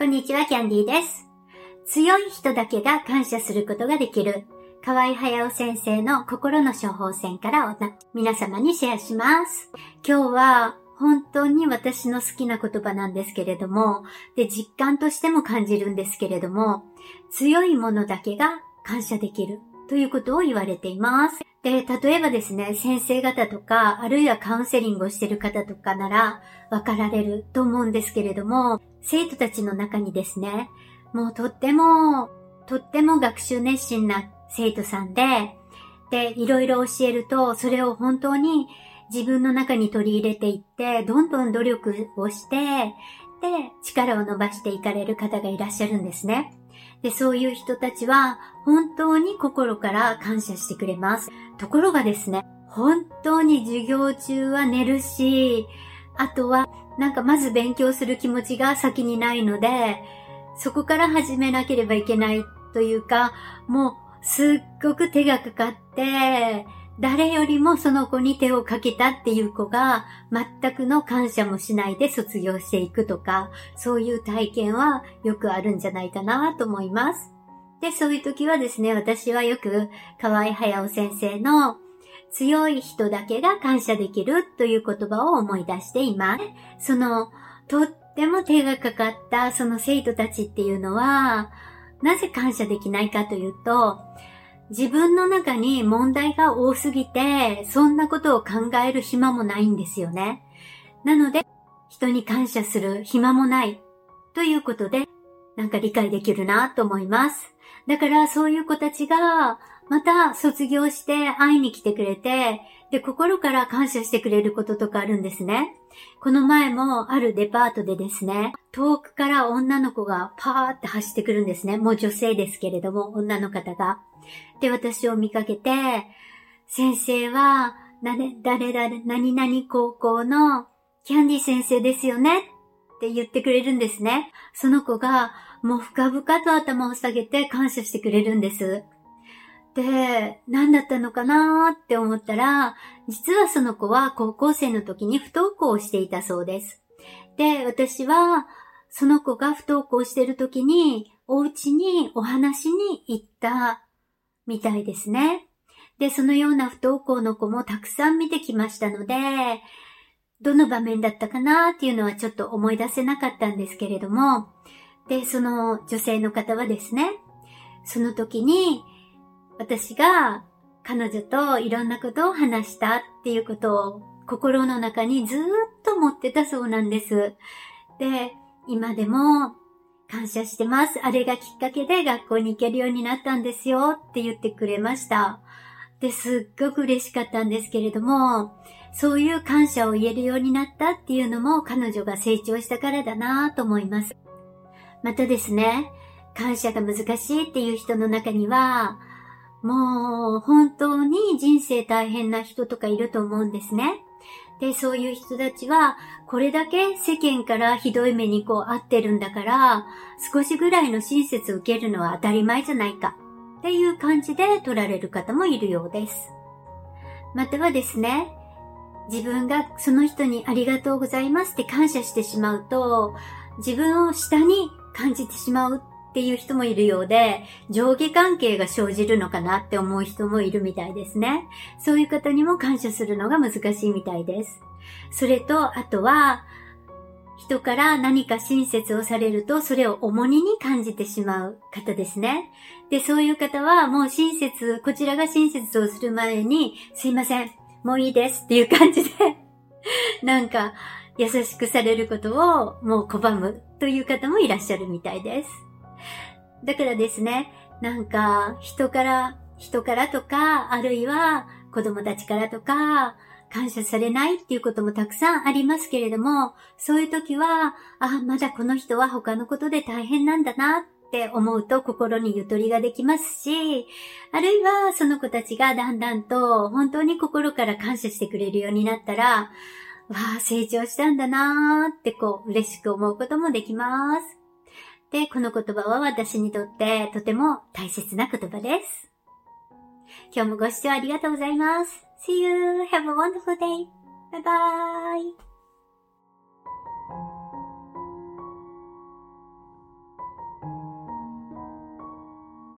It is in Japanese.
こんにちは、キャンディーです。強い人だけが感謝することができる、河合隼先生の心の処方箋から皆様にシェアします。今日は本当に私の好きな言葉なんですけれども、で、実感としても感じるんですけれども、強いものだけが感謝できるということを言われています。で、例えばですね、先生方とか、あるいはカウンセリングをしている方とかなら、わかられると思うんですけれども、生徒たちの中にですね、もうとっても、とっても学習熱心な生徒さんで、で、いろいろ教えると、それを本当に自分の中に取り入れていって、どんどん努力をして、で、力を伸ばしていかれる方がいらっしゃるんですね。で、そういう人たちは本当に心から感謝してくれます。ところがですね、本当に授業中は寝るし、あとはなんかまず勉強する気持ちが先にないので、そこから始めなければいけないというか、もうすっごく手がかかって、誰よりもその子に手をかけたっていう子が全くの感謝もしないで卒業していくとか、そういう体験はよくあるんじゃないかなと思います。で、そういう時はですね、私はよく河合隼先生の強い人だけが感謝できるという言葉を思い出しています。その、とっても手がかかったその生徒たちっていうのは、なぜ感謝できないかというと、自分の中に問題が多すぎて、そんなことを考える暇もないんですよね。なので、人に感謝する暇もないということで、なんか理解できるなと思います。だからそういう子たちが、また卒業して会いに来てくれて、で、心から感謝してくれることとかあるんですね。この前もあるデパートでですね、遠くから女の子がパーって走ってくるんですね。もう女性ですけれども、女の方が。で、私を見かけて、先生は、誰、誰々、何々高校のキャンディ先生ですよね？って言ってくれるんですね。その子が、もう深々と頭を下げて感謝してくれるんです。で、何だったのかなって思ったら、実はその子は高校生の時に不登校をしていたそうです。で、私は、その子が不登校してる時に、お家にお話に行ったみたいですね。で、そのような不登校の子もたくさん見てきましたので、どの場面だったかなっていうのはちょっと思い出せなかったんですけれども、で、その女性の方はですね、その時に私が彼女といろんなことを話したっていうことを心の中にずっと持ってたそうなんです。で、今でも感謝してます。あれがきっかけで学校に行けるようになったんですよって言ってくれました。で、すっごく嬉しかったんですけれども、そういう感謝を言えるようになったっていうのも彼女が成長したからだなぁと思います。またですね、感謝が難しいっていう人の中には、もう本当に人生大変な人とかいると思うんですね。で、そういう人たちは、これだけ世間からひどい目にこう合ってるんだから、少しぐらいの親切を受けるのは当たり前じゃないか、っていう感じで取られる方もいるようです。またはですね、自分がその人にありがとうございますって感謝してしまうと、自分を下に感じてしまうっていう人もいるようで、上下関係が生じるのかなって思う人もいるみたいですね。そういう方にも感謝するのが難しいみたいです。それと、あとは、人から何か親切をされると、それを重荷に感じてしまう方ですね。で、そういう方は、もう親切、こちらが親切をする前に、すいません、もういいですっていう感じで なんか、優しくされることをもう拒むという方もいらっしゃるみたいです。だからですね、なんか人から、人からとか、あるいは子供たちからとか、感謝されないっていうこともたくさんありますけれども、そういう時は、あ、まだこの人は他のことで大変なんだなって思うと心にゆとりができますし、あるいはその子たちがだんだんと本当に心から感謝してくれるようになったら、わあ、成長したんだなーってこう嬉しく思うこともできます。で、この言葉は私にとってとても大切な言葉です。今日もご視聴ありがとうございます。See you! Have a wonderful day! Bye bye!